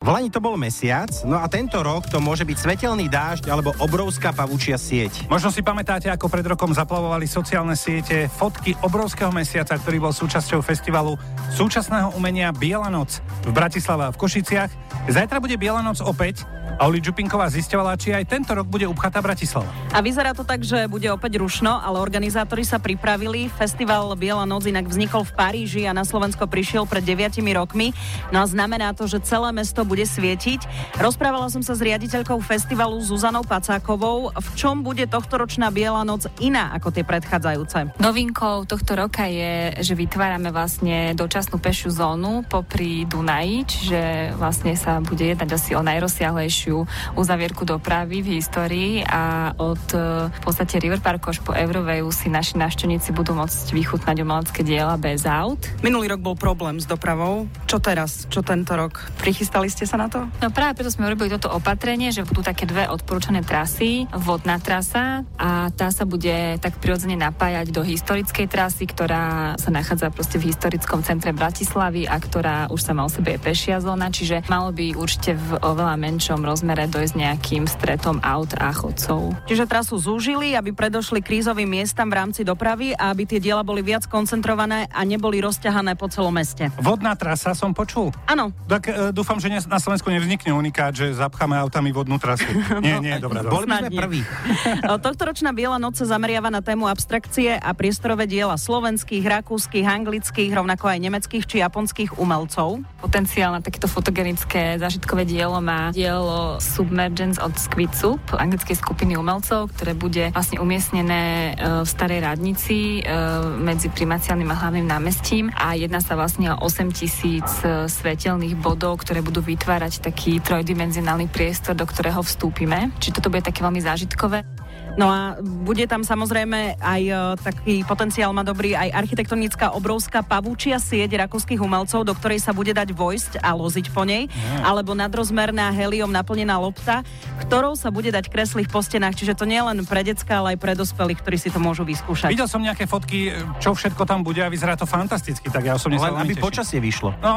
V Lani to bol mesiac, no a tento rok to môže byť svetelný dážď alebo obrovská pavúčia sieť. Možno si pamätáte, ako pred rokom zaplavovali sociálne siete fotky obrovského mesiaca, ktorý bol súčasťou festivalu súčasného umenia Biela noc v Bratislave a v Košiciach. Zajtra bude Biela noc opäť a Oli Čupinková zisťovala, či aj tento rok bude upchatá Bratislava. A vyzerá to tak, že bude opäť rušno, ale organizátori sa pripravili. Festival Biela noc inak vznikol v Paríži a na Slovensko prišiel pred 9 rokmi. No a znamená to, že celé mesto bude svietiť. Rozprávala som sa s riaditeľkou festivalu Zuzanou Pacákovou. V čom bude tohtoročná Biela noc iná ako tie predchádzajúce? Novinkou tohto roka je, že vytvárame vlastne dočasnú pešiu zónu popri Dunaji, čiže vlastne sa bude jednať asi o najrozsiahlejšiu uzavierku dopravy v histórii a od e, v podstate River Parku až po Euroveju si naši návštevníci budú môcť vychutnať umelecké diela bez aut. Minulý rok bol problém s dopravou. Čo teraz? Čo tento rok? Prichystali ste sa na to? No práve preto sme urobili toto opatrenie, že budú také dve odporúčané trasy. Vodná trasa a tá sa bude tak prirodzene napájať do historickej trasy, ktorá sa nachádza proste v historickom centre Bratislavy a ktorá už sama o sebe je pešia zóna, čiže malo by určite v oveľa menšom roz rozmere dojsť nejakým stretom aut a chodcov. Čiže trasu zúžili, aby predošli krízovým miestam v rámci dopravy a aby tie diela boli viac koncentrované a neboli rozťahané po celom meste. Vodná trasa som počul? Áno. Tak e, dúfam, že na Slovensku nevznikne unikát, že zapcháme autami vodnú trasu. Nie, nie, dobré, dobré. Boli sme prví. Tohtoročná Biela noc sa zameriava na tému abstrakcie a priestorové diela slovenských, rakúskych, anglických, rovnako aj nemeckých či japonských umelcov. Potenciál na takéto fotogenické zážitkové dielo má dielo Submergence od Squid Soup, anglickej skupiny umelcov, ktoré bude vlastne umiestnené e, v starej radnici e, medzi primaciálnym a hlavným námestím a jedná sa vlastne o 8 tisíc e, svetelných bodov, ktoré budú vytvárať taký trojdimenzionálny priestor, do ktorého vstúpime. Čiže toto bude také veľmi zážitkové. No a bude tam samozrejme aj uh, taký potenciál má dobrý aj architektonická obrovská pavúčia sieť rakúskych umelcov, do ktorej sa bude dať vojsť a loziť po nej, yeah. alebo nadrozmerná heliom naplnená lopta, ktorou sa bude dať kresliť po stenách. Čiže to nie len pre decka, ale aj pre dospelých, ktorí si to môžu vyskúšať. Videl som nejaké fotky, čo všetko tam bude a vyzerá to fantasticky, tak ja osobne len aby teším. počasie vyšlo. No,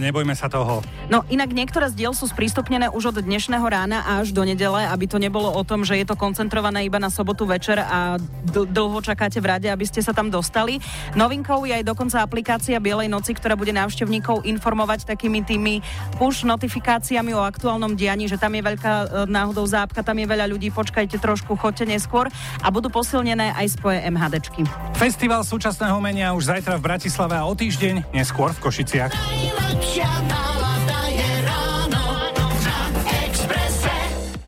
nebojme sa toho. No inak niektoré z diel sú sprístupnené už od dnešného rána až do nedele, aby to nebolo o tom, že je to koncentrované iba na sobotu večer a d- dlho čakáte v rade, aby ste sa tam dostali. Novinkou je aj dokonca aplikácia Bielej noci, ktorá bude návštevníkov informovať takými tými push notifikáciami o aktuálnom dianí, že tam je veľká e, náhodou zápka, tam je veľa ľudí, počkajte trošku, chodte neskôr a budú posilnené aj spoje MHDčky. Festival súčasného umenia už zajtra v Bratislave a o týždeň neskôr v Košiciach. Najlepšia